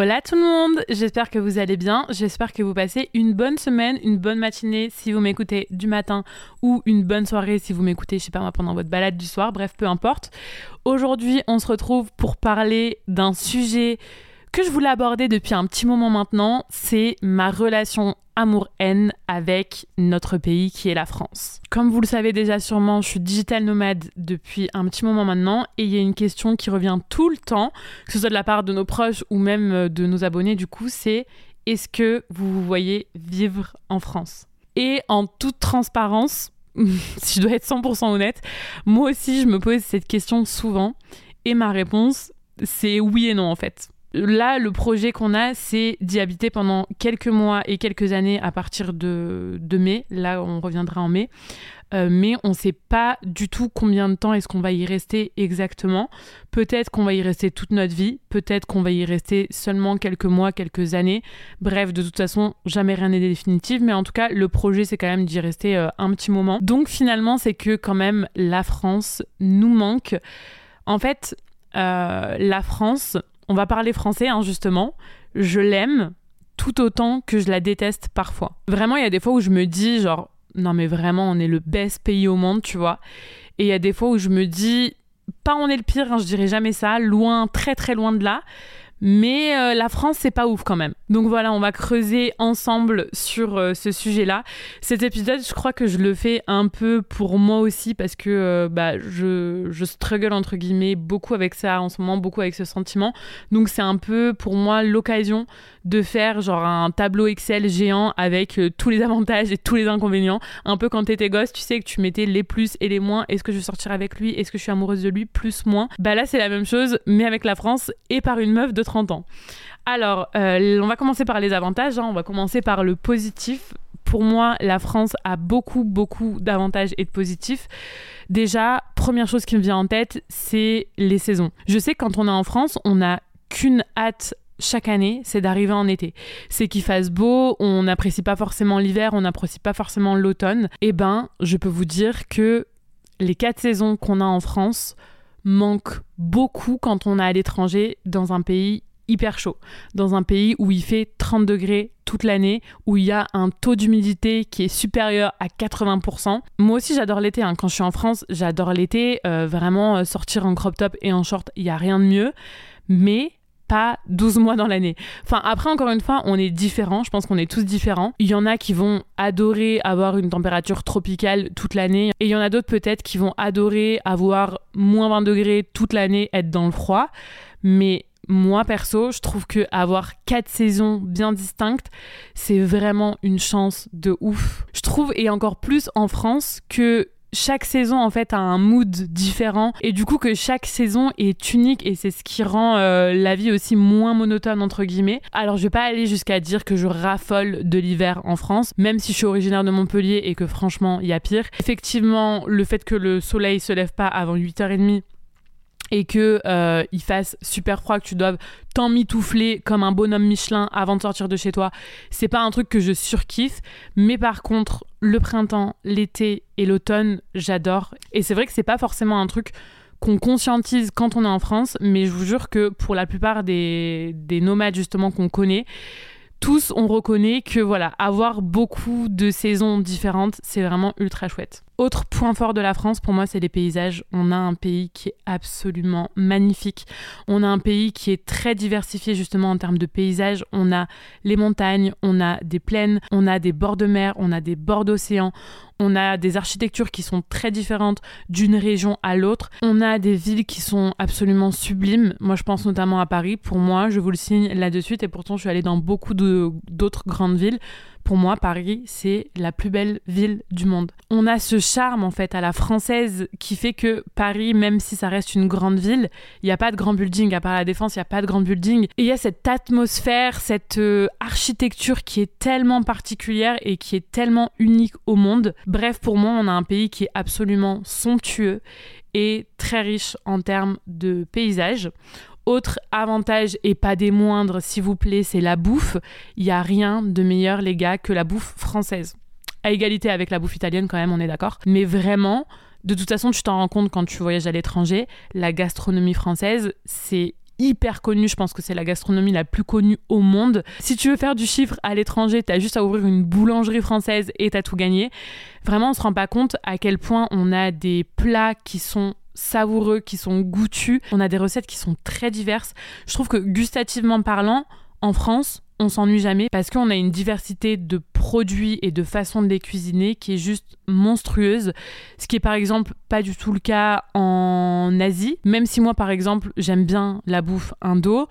Hola tout le monde, j'espère que vous allez bien, j'espère que vous passez une bonne semaine, une bonne matinée si vous m'écoutez du matin ou une bonne soirée si vous m'écoutez, je sais pas moi, pendant votre balade du soir, bref, peu importe. Aujourd'hui, on se retrouve pour parler d'un sujet que je voulais aborder depuis un petit moment maintenant, c'est ma relation amour-haine avec notre pays qui est la France. Comme vous le savez déjà sûrement, je suis digital nomade depuis un petit moment maintenant et il y a une question qui revient tout le temps, que ce soit de la part de nos proches ou même euh, de nos abonnés du coup, c'est est-ce que vous vous voyez vivre en France? Et en toute transparence, si je dois être 100% honnête, moi aussi je me pose cette question souvent et ma réponse c'est oui et non en fait. Là, le projet qu'on a, c'est d'y habiter pendant quelques mois et quelques années à partir de, mai. Là, on reviendra en mai. Euh, mais on ne sait pas du tout combien de temps est-ce qu'on va y rester exactement. Peut-être qu'on va y rester toute notre vie, peut-être qu'on va y rester seulement quelques mois, quelques années. Bref, de toute façon, jamais rien n'est définitif, mais en tout cas, le projet, c'est quand même d'y rester euh, un petit moment. Donc finalement, c'est que quand même, la France nous manque. En fait, euh, la France, on va parler français, hein, justement. Je l'aime tout autant que je la déteste parfois. Vraiment, il y a des fois où je me dis, genre, non mais vraiment, on est le best pays au monde, tu vois. Et il y a des fois où je me dis, pas on est le pire, hein, je dirais jamais ça, loin, très très loin de là. Mais euh, la France, c'est pas ouf quand même. Donc voilà, on va creuser ensemble sur euh, ce sujet-là. Cet épisode, je crois que je le fais un peu pour moi aussi parce que euh, bah, je, je struggle entre guillemets beaucoup avec ça en ce moment, beaucoup avec ce sentiment. Donc c'est un peu pour moi l'occasion de faire genre un tableau Excel géant avec tous les avantages et tous les inconvénients. Un peu quand t'étais gosse, tu sais que tu mettais les plus et les moins. Est-ce que je vais sortir avec lui? Est-ce que je suis amoureuse de lui? Plus, moins. Bah là, c'est la même chose, mais avec la France et par une meuf de 30 ans. Alors, euh, on va commencer par les avantages, hein. on va commencer par le positif. Pour moi, la France a beaucoup, beaucoup d'avantages et de positifs. Déjà, première chose qui me vient en tête, c'est les saisons. Je sais que quand on est en France, on n'a qu'une hâte chaque année, c'est d'arriver en été. C'est qu'il fasse beau, on n'apprécie pas forcément l'hiver, on n'apprécie pas forcément l'automne. Eh ben, je peux vous dire que les quatre saisons qu'on a en France manquent beaucoup quand on est à l'étranger dans un pays hyper chaud, dans un pays où il fait 30 degrés toute l'année, où il y a un taux d'humidité qui est supérieur à 80%. Moi aussi j'adore l'été, hein. quand je suis en France, j'adore l'été, euh, vraiment euh, sortir en crop top et en short, il n'y a rien de mieux, mais pas 12 mois dans l'année. Enfin, après, encore une fois, on est différents. Je pense qu'on est tous différents. Il y en a qui vont adorer avoir une température tropicale toute l'année. Et il y en a d'autres peut-être qui vont adorer avoir moins 20 degrés toute l'année, être dans le froid. Mais moi perso, je trouve que avoir quatre saisons bien distinctes, c'est vraiment une chance de ouf. Je trouve et encore plus en France que chaque saison en fait a un mood différent et du coup que chaque saison est unique et c'est ce qui rend euh, la vie aussi moins monotone entre guillemets. Alors je vais pas aller jusqu'à dire que je raffole de l'hiver en France, même si je suis originaire de Montpellier et que franchement il y a pire. Effectivement, le fait que le soleil se lève pas avant 8h30 et que euh, il fasse super froid, que tu doives tant mitoufler comme un bonhomme Michelin avant de sortir de chez toi, c'est pas un truc que je surkiffe. Mais par contre, le printemps, l'été et l'automne, j'adore. Et c'est vrai que c'est pas forcément un truc qu'on conscientise quand on est en France, mais je vous jure que pour la plupart des, des nomades justement qu'on connaît, tous on reconnaît que voilà, avoir beaucoup de saisons différentes, c'est vraiment ultra chouette. Autre point fort de la France, pour moi, c'est les paysages. On a un pays qui est absolument magnifique. On a un pays qui est très diversifié justement en termes de paysages. On a les montagnes, on a des plaines, on a des bords de mer, on a des bords d'océan. On a des architectures qui sont très différentes d'une région à l'autre. On a des villes qui sont absolument sublimes. Moi, je pense notamment à Paris. Pour moi, je vous le signe là-dessus. Et pourtant, je suis allée dans beaucoup d'autres grandes villes pour moi, Paris, c'est la plus belle ville du monde. On a ce charme, en fait, à la française qui fait que Paris, même si ça reste une grande ville, il n'y a pas de grand building. À part la Défense, il n'y a pas de grand building. Et il y a cette atmosphère, cette euh, architecture qui est tellement particulière et qui est tellement unique au monde. Bref, pour moi, on a un pays qui est absolument somptueux et très riche en termes de paysages. Autre avantage et pas des moindres, s'il vous plaît, c'est la bouffe. Il n'y a rien de meilleur, les gars, que la bouffe française. À égalité avec la bouffe italienne, quand même, on est d'accord. Mais vraiment, de toute façon, tu t'en rends compte quand tu voyages à l'étranger, la gastronomie française, c'est hyper connue. Je pense que c'est la gastronomie la plus connue au monde. Si tu veux faire du chiffre à l'étranger, t'as juste à ouvrir une boulangerie française et t'as tout gagné. Vraiment, on se rend pas compte à quel point on a des plats qui sont savoureux, qui sont goûtus. On a des recettes qui sont très diverses. Je trouve que gustativement parlant, en France, on s'ennuie jamais parce qu'on a une diversité de produits et de façons de les cuisiner qui est juste monstrueuse. Ce qui est par exemple pas du tout le cas en Asie. Même si moi par exemple j'aime bien la bouffe indo,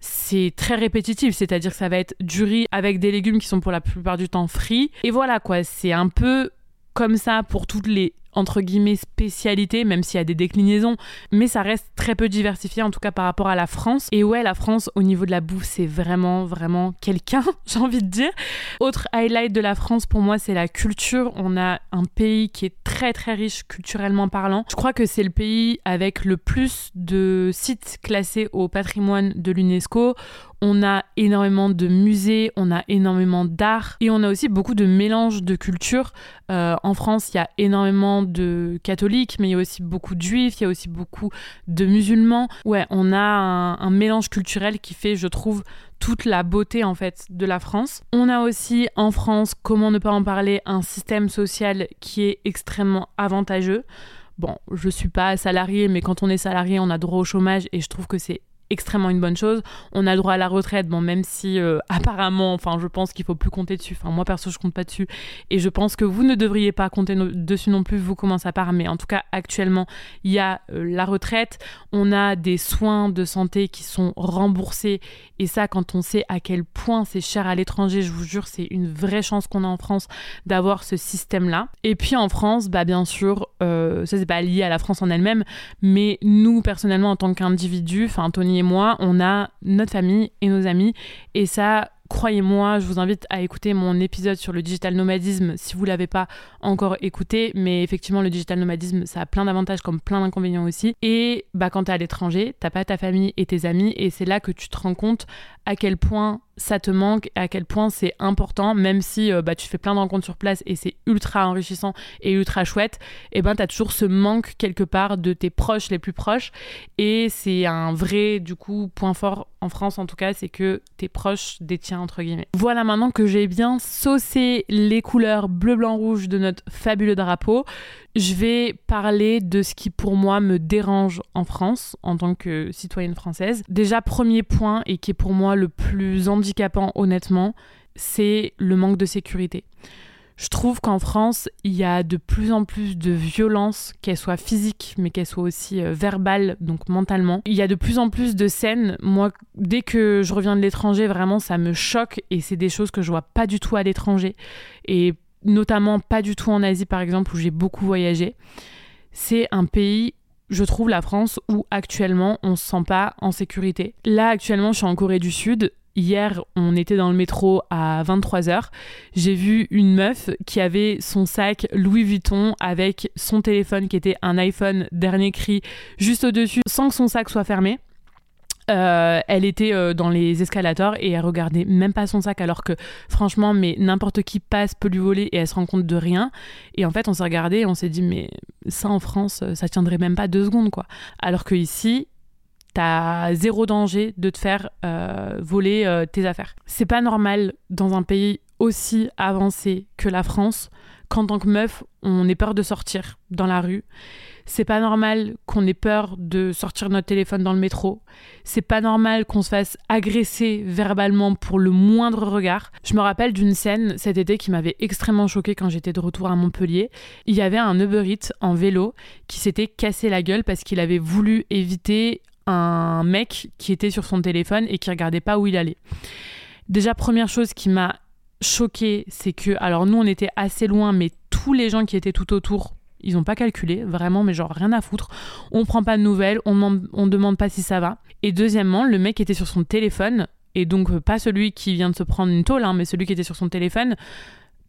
c'est très répétitif, c'est-à-dire que ça va être du riz avec des légumes qui sont pour la plupart du temps frits. Et voilà quoi, c'est un peu comme ça pour toutes les entre guillemets spécialité, même s'il y a des déclinaisons, mais ça reste très peu diversifié en tout cas par rapport à la France. Et ouais, la France au niveau de la bouffe, c'est vraiment vraiment quelqu'un, j'ai envie de dire. Autre highlight de la France pour moi, c'est la culture. On a un pays qui est très très riche culturellement parlant. Je crois que c'est le pays avec le plus de sites classés au patrimoine de l'UNESCO. On a énormément de musées, on a énormément d'art et on a aussi beaucoup de mélanges de cultures. Euh, en France, il y a énormément de catholiques, mais il y a aussi beaucoup de juifs, il y a aussi beaucoup de musulmans. Ouais, on a un, mélange culturel qui fait, je trouve, toute la beauté en fait de la France. On a aussi en France, comment ne pas en parler, un système social qui est extrêmement avantageux. Bon, je suis pas salarié, mais quand on est salarié, on a droit au chômage et je trouve que c'est extrêmement une bonne chose. On a le droit à la retraite, bon, même si euh, apparemment, enfin, je pense qu'il faut plus compter dessus. Enfin, moi perso, je compte pas dessus, et je pense que vous ne devriez pas compter dessus non plus. Vous commencez à part, mais en tout cas, actuellement, il y a euh, la retraite. On a des soins de santé qui sont remboursés, et ça, quand on sait à quel point c'est cher à l'étranger, je vous jure, c'est une vraie chance qu'on a en France d'avoir ce système-là. Et puis en France, bah bien sûr, euh, ça c'est pas lié à la France en elle-même, mais nous personnellement en tant qu'individu, enfin Tony moi, on a notre famille et nos amis. Et ça, croyez-moi, je vous invite à écouter mon épisode sur le digital nomadisme si vous l'avez pas encore écouté. Mais effectivement, le digital nomadisme, ça a plein d'avantages comme plein d'inconvénients aussi. Et bah, quand tu à l'étranger, t'as pas ta famille et tes amis. Et c'est là que tu te rends compte à quel point ça te manque, à quel point c'est important, même si euh, bah, tu fais plein de rencontres sur place et c'est ultra enrichissant et ultra chouette, et ben tu as toujours ce manque quelque part de tes proches les plus proches. Et c'est un vrai, du coup, point fort en France en tout cas, c'est que tes proches détiennent entre guillemets. Voilà maintenant que j'ai bien saucé les couleurs bleu, blanc, rouge de notre fabuleux drapeau je vais parler de ce qui pour moi me dérange en France en tant que citoyenne française. Déjà, premier point, et qui est pour moi le plus handicapant honnêtement, c'est le manque de sécurité. Je trouve qu'en France, il y a de plus en plus de violence, qu'elle soit physique, mais qu'elle soit aussi euh, verbale, donc mentalement. Il y a de plus en plus de scènes. Moi, dès que je reviens de l'étranger, vraiment, ça me choque et c'est des choses que je vois pas du tout à l'étranger. Notamment pas du tout en Asie par exemple où j'ai beaucoup voyagé. C'est un pays, je trouve la France, où actuellement on se sent pas en sécurité. Là actuellement je suis en Corée du Sud. Hier, on était dans le métro à 23h. J'ai vu une meuf qui avait son sac Louis Vuitton avec son téléphone qui était un iPhone dernier cri juste au-dessus sans que son sac soit fermé. Euh, elle était euh, dans les escalators et elle regardait même pas son sac alors que franchement mais n'importe qui passe peut lui voler et elle se rend compte de rien. Et en fait on s'est regardé et on s'est dit mais ça en France ça tiendrait même pas deux secondes quoi. Alors que ici t'as zéro danger de te faire euh, voler tes affaires. C'est pas normal dans un pays aussi avancé que la France qu'en tant que meuf on ait peur de sortir dans la rue c'est pas normal qu'on ait peur de sortir notre téléphone dans le métro. C'est pas normal qu'on se fasse agresser verbalement pour le moindre regard. Je me rappelle d'une scène cet été qui m'avait extrêmement choquée quand j'étais de retour à Montpellier. Il y avait un Uber Eats en vélo qui s'était cassé la gueule parce qu'il avait voulu éviter un mec qui était sur son téléphone et qui regardait pas où il allait. Déjà, première chose qui m'a choquée, c'est que, alors nous on était assez loin, mais tous les gens qui étaient tout autour ils n'ont pas calculé, vraiment, mais genre rien à foutre. On prend pas de nouvelles, on ne demande pas si ça va. Et deuxièmement, le mec était sur son téléphone, et donc euh, pas celui qui vient de se prendre une tôle, hein, mais celui qui était sur son téléphone,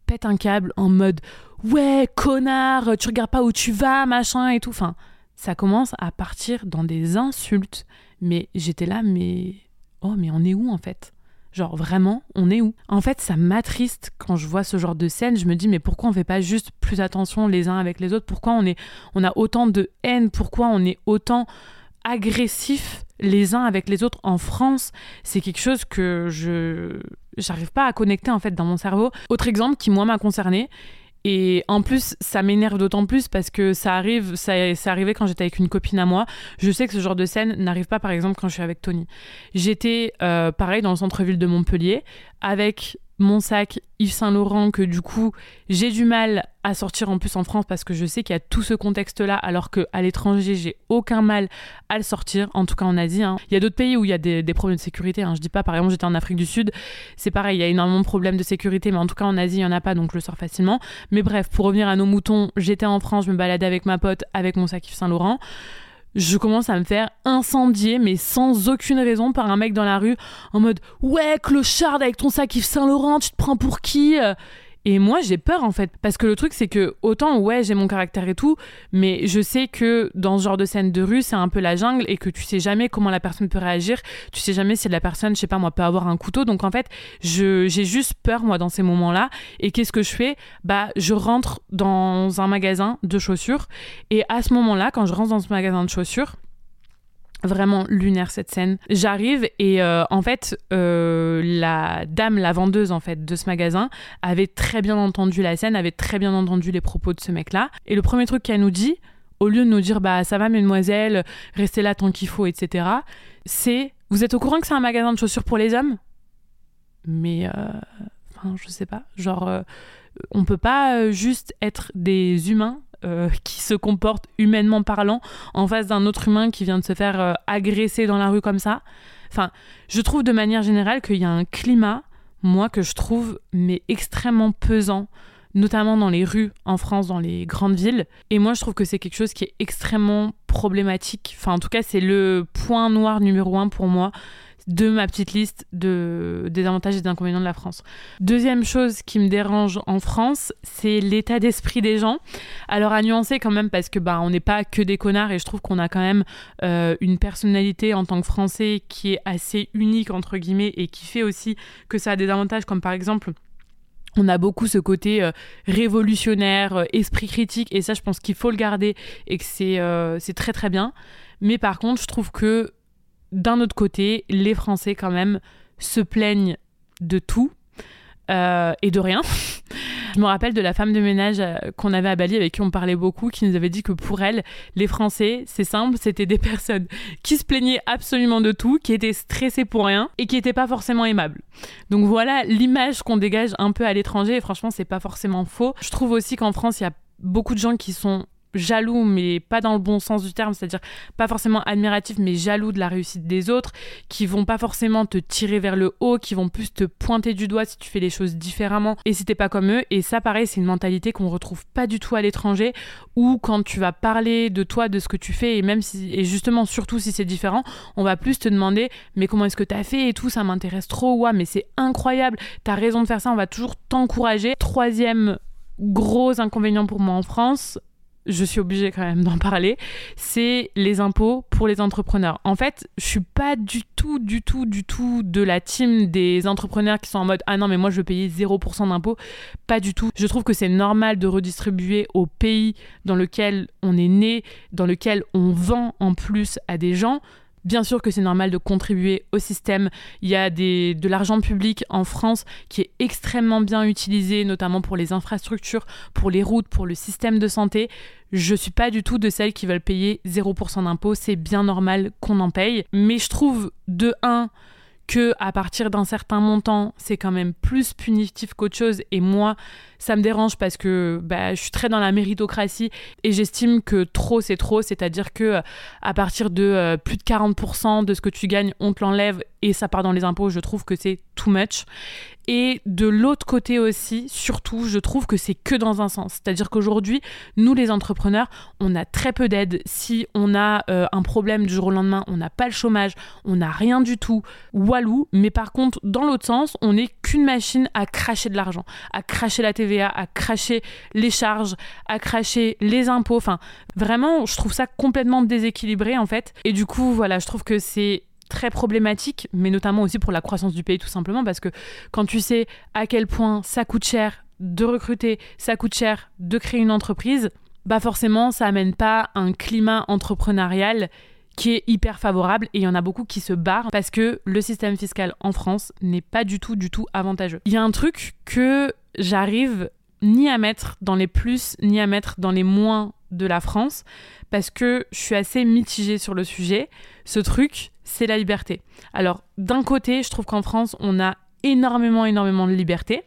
pète un câble en mode Ouais, connard, tu regardes pas où tu vas, machin et tout. Enfin, ça commence à partir dans des insultes. Mais j'étais là, mais. Oh, mais on est où en fait? Genre vraiment, on est où? En fait, ça m'attriste quand je vois ce genre de scène. Je me dis mais pourquoi on fait pas juste plus attention les uns avec les autres? Pourquoi on est on a autant de haine? Pourquoi on est autant agressif les uns avec les autres en France, c'est quelque chose que je j'arrive pas à connecter en fait dans mon cerveau. Autre exemple qui moi m'a concerné et en plus, ça m'énerve d'autant plus parce que ça arrive, ça, c'est arrivé quand j'étais avec une copine à moi. Je sais que ce genre de scène n'arrive pas, par exemple, quand je suis avec Tony. J'étais, euh, pareil, dans le centre-ville de Montpellier, avec mon sac Yves Saint Laurent que du coup j'ai du mal à sortir en plus en France parce que je sais qu'il y a tout ce contexte là alors que à l'étranger j'ai aucun mal à le sortir en tout cas en Asie hein. il y a d'autres pays où il y a des, problèmes de sécurité hein. je dis pas par exemple j'étais en Afrique du Sud c'est pareil il y a énormément de problèmes de sécurité mais en tout cas en Asie il y en a pas donc je le sors facilement mais bref pour revenir à nos moutons j'étais en France je me baladais avec ma pote avec mon sac Yves Saint Laurent je commence à me faire incendier, mais sans aucune raison, par un mec dans la rue, en mode Ouais, clochard avec ton sac Yves Saint Laurent, tu te prends pour qui et moi, j'ai peur en fait. Parce que le truc, c'est que autant, ouais, j'ai mon caractère et tout, mais je sais que dans ce genre de scène de rue, c'est un peu la jungle et que tu sais jamais comment la personne peut réagir. Tu sais jamais si la personne, je sais pas moi, peut avoir un couteau. Donc en fait, j'ai juste peur, moi, dans ces moments-là. Et qu'est-ce que je fais? Bah, je rentre dans un magasin de chaussures. Et à ce moment-là, quand je rentre dans ce magasin de chaussures, vraiment lunaire cette scène. J'arrive et euh, en fait euh, la dame, la vendeuse en fait de ce magasin avait très bien entendu la scène, avait très bien entendu les propos de ce mec-là. Et le premier truc qu'elle nous dit, au lieu de nous dire bah ça va mademoiselle, restez là tant qu'il faut, etc. C'est vous êtes au courant que c'est un magasin de chaussures pour les hommes? Mais euh, enfin je sais pas, genre on peut pas juste être des humains euh, qui se comporte humainement parlant en face d'un autre humain qui vient de se faire euh, agresser dans la rue comme ça. Enfin, je trouve de manière générale qu'il y a un climat, moi, que je trouve mais extrêmement pesant notamment dans les rues en France, dans les grandes villes. Et moi, je trouve que c'est quelque chose qui est extrêmement problématique. Enfin, en tout cas, c'est le point noir numéro un pour moi de ma petite liste de, des avantages et des inconvénients de la France. Deuxième chose qui me dérange en France, c'est l'état d'esprit des gens. Alors à nuancer quand même parce que bah on n'est pas que des connards et je trouve qu'on a quand même euh, une personnalité en tant que Français qui est assez unique entre guillemets et qui fait aussi que ça a des avantages comme par exemple on a beaucoup ce côté euh, révolutionnaire, euh, esprit critique, et ça, je pense qu'il faut le garder et que c'est très très bien. Mais par contre, je trouve que d'un autre côté, les Français quand même se plaignent de tout euh, et de rien. Je me rappelle de la femme de ménage euh, qu'on avait à Bali avec qui on parlait beaucoup, qui nous avait dit que pour elle, les Français, c'est simple, c'était des personnes qui se plaignaient absolument de tout, qui étaient stressées pour rien et qui n'étaient pas forcément aimables. Donc voilà l'image qu'on dégage un peu à l'étranger et franchement, c'est pas forcément faux. Je trouve aussi qu'en France, il y a beaucoup de gens qui sont jaloux, mais pas dans le bon sens du terme, c'est-à-dire pas forcément admiratif, mais jaloux de la réussite des autres, qui vont pas forcément te tirer vers le haut, qui vont plus te pointer du doigt si tu fais les choses différemment et si t'es pas comme eux. Et ça, pareil, c'est une mentalité qu'on retrouve pas du tout à l'étranger, où quand tu vas parler de toi, de ce que tu fais, et même si, et justement, surtout si c'est différent, on va plus te demander, mais comment est-ce que t'as fait et tout, ça m'intéresse trop, ouais, mais c'est incroyable, t'as raison de faire ça, on va toujours t'encourager. Troisième gros inconvénient pour moi en France, je suis obligée quand même d'en parler, c'est les impôts pour les entrepreneurs. En fait, je suis pas du tout, du tout, du tout de la team des entrepreneurs qui sont en mode ah non mais moi je veux payer 0% d'impôts. Pas du tout. Je trouve que c'est normal de redistribuer au pays dans lequel on est né, dans lequel on vend en plus à des gens. Bien sûr que c'est normal de contribuer au système. Il y a de l'argent public en France qui est extrêmement bien utilisé, notamment pour les infrastructures, pour les routes, pour le système de santé. Je suis pas du tout de celles qui veulent payer 0% d'impôts. C'est bien normal qu'on en paye. Mais je trouve, de 1, que à partir d'un certain montant, c'est quand même plus punitif qu'autre chose. Et moi, ça me dérange parce que bah, je suis très dans la méritocratie et j'estime que trop c'est trop, c'est-à-dire que à partir de euh, plus de 40% de ce que tu gagnes, on te l'enlève et ça part dans les impôts. Je trouve que c'est too much. Et de l'autre côté aussi, surtout, je trouve que c'est que dans un sens. C'est-à-dire qu'aujourd'hui, nous les entrepreneurs, on a très peu d'aide. Si on a euh, un problème du jour au lendemain, on n'a pas le chômage, on n'a rien du tout, walou. Mais par contre, dans l'autre sens, on n'est qu'une machine à cracher de l'argent, à cracher la TVA, à cracher les charges, à cracher les impôts. Enfin, vraiment, je trouve ça complètement déséquilibré en fait. Et du coup, voilà, je trouve que c'est très problématique, mais notamment aussi pour la croissance du pays tout simplement, parce que quand tu sais à quel point ça coûte cher de recruter, ça coûte cher de créer une entreprise, bah forcément ça amène pas un climat entrepreneurial qui est hyper favorable et il y en a beaucoup qui se barrent parce que le système fiscal en France n'est pas du tout, du tout avantageux. Il y a un truc que j'arrive ni à mettre dans les plus ni à mettre dans les moins de la France parce que je suis assez mitigée sur le sujet. Ce truc, c'est la liberté. Alors, d'un côté, je trouve qu'en France, on a énormément, énormément de liberté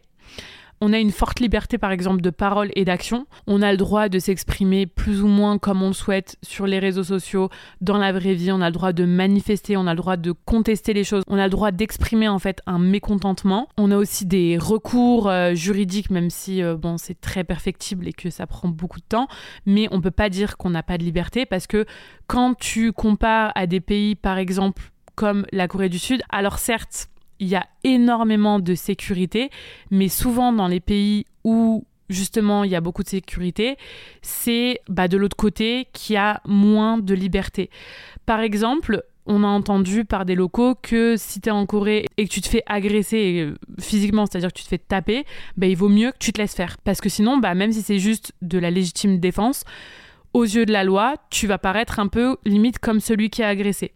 on a une forte liberté par exemple de parole et d'action. On a le droit de s'exprimer plus ou moins comme on le souhaite sur les réseaux sociaux, dans la vraie vie. On a le droit de manifester, on a le droit de contester les choses. On a le droit d'exprimer en fait un mécontentement. On a aussi des recours euh, juridiques, même si euh, bon c'est très perfectible et que ça prend beaucoup de temps. Mais on peut pas dire qu'on n'a pas de liberté parce que quand tu compares à des pays par exemple comme la Corée du Sud, alors certes il y a énormément de sécurité, mais souvent dans les pays où justement il y a beaucoup de sécurité, c'est bah, de l'autre côté qu'il y a moins de liberté. Par exemple, on a entendu par des locaux que si tu es en Corée et que tu te fais agresser euh, physiquement, c'est-à-dire que tu te fais taper, bah, il vaut mieux que tu te laisses faire. Parce que sinon, bah, même si c'est juste de la légitime défense, aux yeux de la loi, tu vas paraître un peu limite comme celui qui a agressé.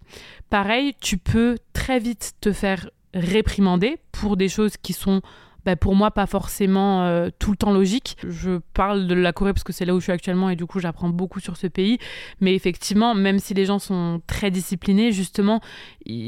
Pareil, tu peux très vite te faire réprimandé pour des choses qui sont bah, pour moi pas forcément euh, tout le temps logiques. Je parle de la Corée parce que c'est là où je suis actuellement et du coup j'apprends beaucoup sur ce pays. Mais effectivement, même si les gens sont très disciplinés, justement,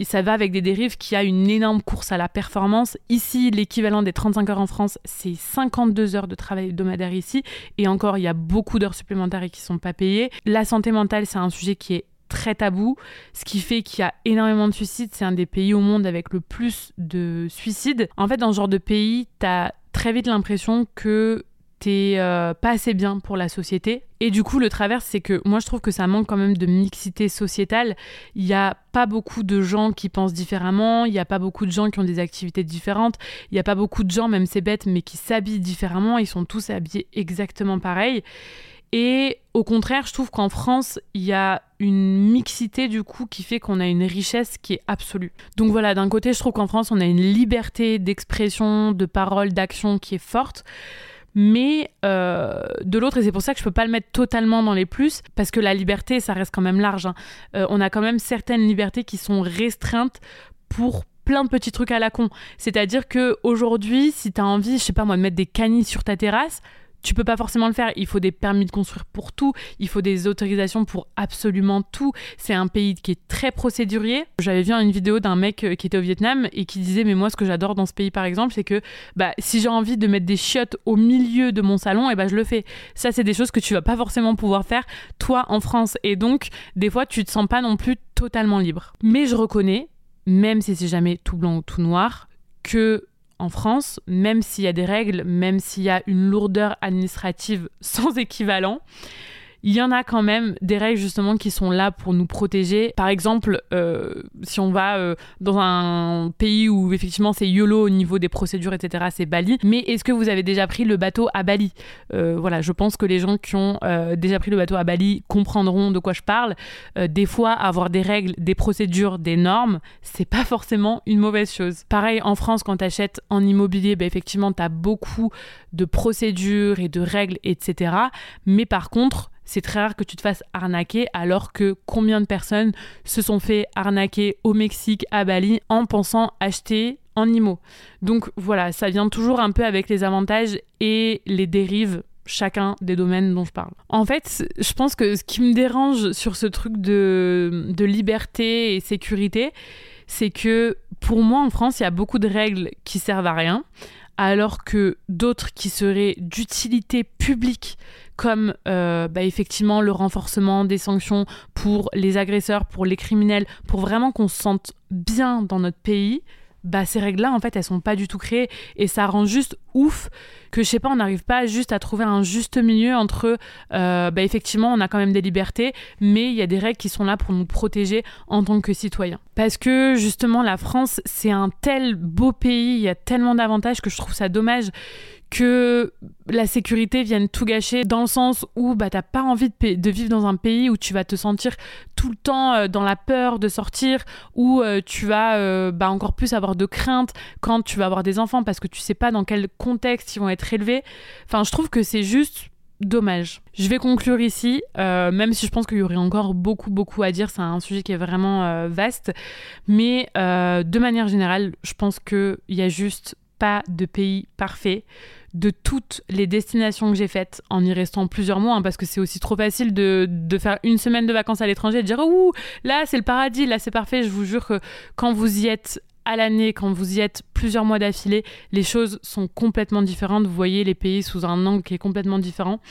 ça va avec des dérives qui a une énorme course à la performance. Ici, l'équivalent des 35 heures en France, c'est 52 heures de travail hebdomadaire ici. Et encore, il y a beaucoup d'heures supplémentaires qui sont pas payées. La santé mentale, c'est un sujet qui est très tabou, ce qui fait qu'il y a énormément de suicides. C'est un des pays au monde avec le plus de suicides. En fait, dans ce genre de pays, t'as très vite l'impression que t'es euh, pas assez bien pour la société. Et du coup, le travers, c'est que moi, je trouve que ça manque quand même de mixité sociétale. Il n'y a pas beaucoup de gens qui pensent différemment, il n'y a pas beaucoup de gens qui ont des activités différentes, il n'y a pas beaucoup de gens, même c'est bête, mais qui s'habillent différemment, ils sont tous habillés exactement pareil. Et au contraire, je trouve qu'en France, il y a une mixité du coup qui fait qu'on a une richesse qui est absolue. Donc voilà, d'un côté, je trouve qu'en France, on a une liberté d'expression, de parole, d'action qui est forte. Mais euh, de l'autre, et c'est pour ça que je peux pas le mettre totalement dans les plus, parce que la liberté, ça reste quand même large. Hein. Euh, on a quand même certaines libertés qui sont restreintes pour plein de petits trucs à la con. C'est-à-dire que aujourd'hui, si tu as envie, je sais pas moi, de mettre des canis sur ta terrasse, tu peux pas forcément le faire. Il faut des permis de construire pour tout, il faut des autorisations pour absolument tout. C'est un pays qui est très procédurier. J'avais vu une vidéo d'un mec euh, qui était au Vietnam et qui disait mais moi ce que j'adore dans ce pays par exemple, c'est que bah si j'ai envie de mettre des chiottes au milieu de mon salon, et eh bah je le fais. Ça c'est des choses que tu vas pas forcément pouvoir faire toi en France et donc des fois tu te sens pas non plus totalement libre. Mais je reconnais même si c'est jamais tout blanc ou tout noir que en France, même s'il y a des règles, même s'il y a une lourdeur administrative sans équivalent, il y en a quand même des règles justement qui sont là pour nous protéger. Par exemple, euh, si on va euh, dans un pays où effectivement c'est YOLO au niveau des procédures, etc., c'est Bali. Mais est-ce que vous avez déjà pris le bateau à Bali? Euh, Voilà, je pense que les gens qui ont déjà pris le bateau à Bali comprendront de quoi je parle. des fois, avoir des règles, des procédures, des normes, c'est pas forcément une mauvaise chose. Pareil, en France, quand tu achètes en immobilier, bah, effectivement, tu beaucoup de procédures et de règles, etc. Mais par contre, c'est très rare que tu te fasses arnaquer alors que combien de personnes se sont fait arnaquer au Mexique, à Bali, en pensant acheter en IMO. Donc voilà, ça vient toujours un peu avec les avantages et les dérives chacun des domaines dont je parle. En fait, je pense que ce qui me dérange sur ce truc de, liberté et sécurité, c'est que pour moi en France, il y a beaucoup de règles qui servent à rien, alors que d'autres qui seraient d'utilité publique comme euh, bah, effectivement le renforcement des sanctions pour les agresseurs, pour les criminels, pour vraiment qu'on se sente bien dans notre pays, bah, ces règles-là, en fait, elles sont pas du tout créées. Et ça rend juste ouf que, je sais pas, on n'arrive pas juste à trouver un juste milieu entre, euh, bah, effectivement, on a quand même des libertés, mais il y a des règles qui sont là pour nous protéger en tant que citoyens. Parce que, justement, la France, c'est un tel beau pays, il y a tellement d'avantages que je trouve ça dommage que la sécurité vienne tout gâcher dans le sens où bah, t'as pas envie de, vivre dans un pays où tu vas te sentir tout le temps euh, dans la peur de sortir, où euh, tu vas euh, bah, encore plus avoir de crainte quand tu vas avoir des enfants parce que tu sais pas dans quel contexte ils vont être élevés. Enfin, je trouve que c'est juste dommage. Je vais conclure ici, même si je pense qu'il y aurait encore beaucoup, beaucoup à dire. C'est un sujet qui est vraiment vaste. Mais de manière générale, je pense qu'il n'y a juste pas de pays parfait. De toutes les destinations que j'ai faites en y restant plusieurs mois, hein, parce que c'est aussi trop facile de, de, faire une semaine de vacances à l'étranger et de dire Ouh, là c'est le paradis, là c'est parfait. Je vous jure que quand vous y êtes à l'année, quand vous y êtes plusieurs mois d'affilée, les choses sont complètement différentes. Vous voyez les pays sous un angle qui est complètement différent.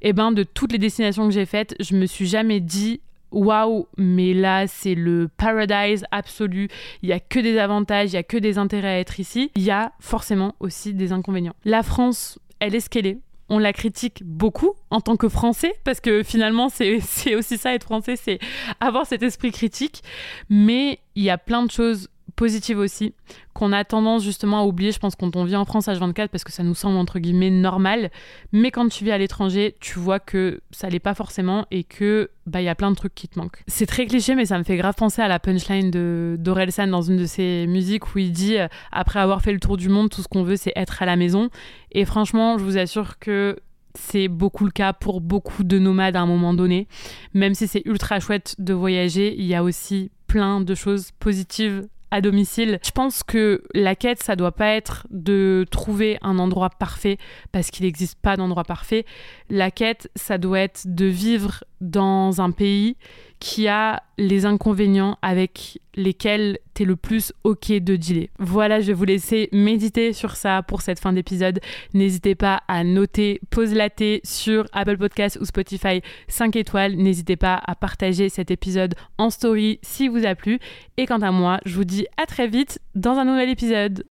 Et eh ben, de toutes les destinations que j'ai faites, je me suis jamais dit waouh, mais là c'est le paradise absolu. Il y a que des avantages, il y a que des intérêts à être ici. Il y a forcément aussi des inconvénients. La France, elle est ce qu'elle est on la critique beaucoup en tant que Français, parce que finalement, c'est aussi ça, être Français, c'est avoir cet esprit critique. Mais il y a plein de choses positive aussi, qu'on a tendance justement à oublier, je pense, quand on vit en France H24, parce que ça nous semble entre guillemets normal. Mais quand tu vis à l'étranger, tu vois que ça l'est pas forcément et que bah il y a plein de trucs qui te manquent. C'est très cliché, mais ça me fait grave penser à la punchline de d'Orelsan dans une de ses musiques où il dit après avoir fait le tour du monde, tout ce qu'on veut, c'est être à la maison. Et franchement, je vous assure que c'est beaucoup le cas pour beaucoup de nomades à un moment donné. Même si c'est ultra chouette de voyager, il y a aussi plein de choses positives à domicile. Je pense que la quête, ça doit pas être de trouver un endroit parfait parce qu'il n'existe pas d'endroit parfait. La quête, ça doit être de vivre dans un pays qui a les inconvénients avec lesquels t'es le plus ok de dealer. Voilà, je vais vous laisser méditer sur ça pour cette fin d'épisode. N'hésitez pas à noter Pause Laté sur Apple Podcast ou Spotify 5 étoiles. N'hésitez pas à partager cet épisode en story si vous a plu. Et quant à moi, je vous dis à très vite dans un nouvel épisode.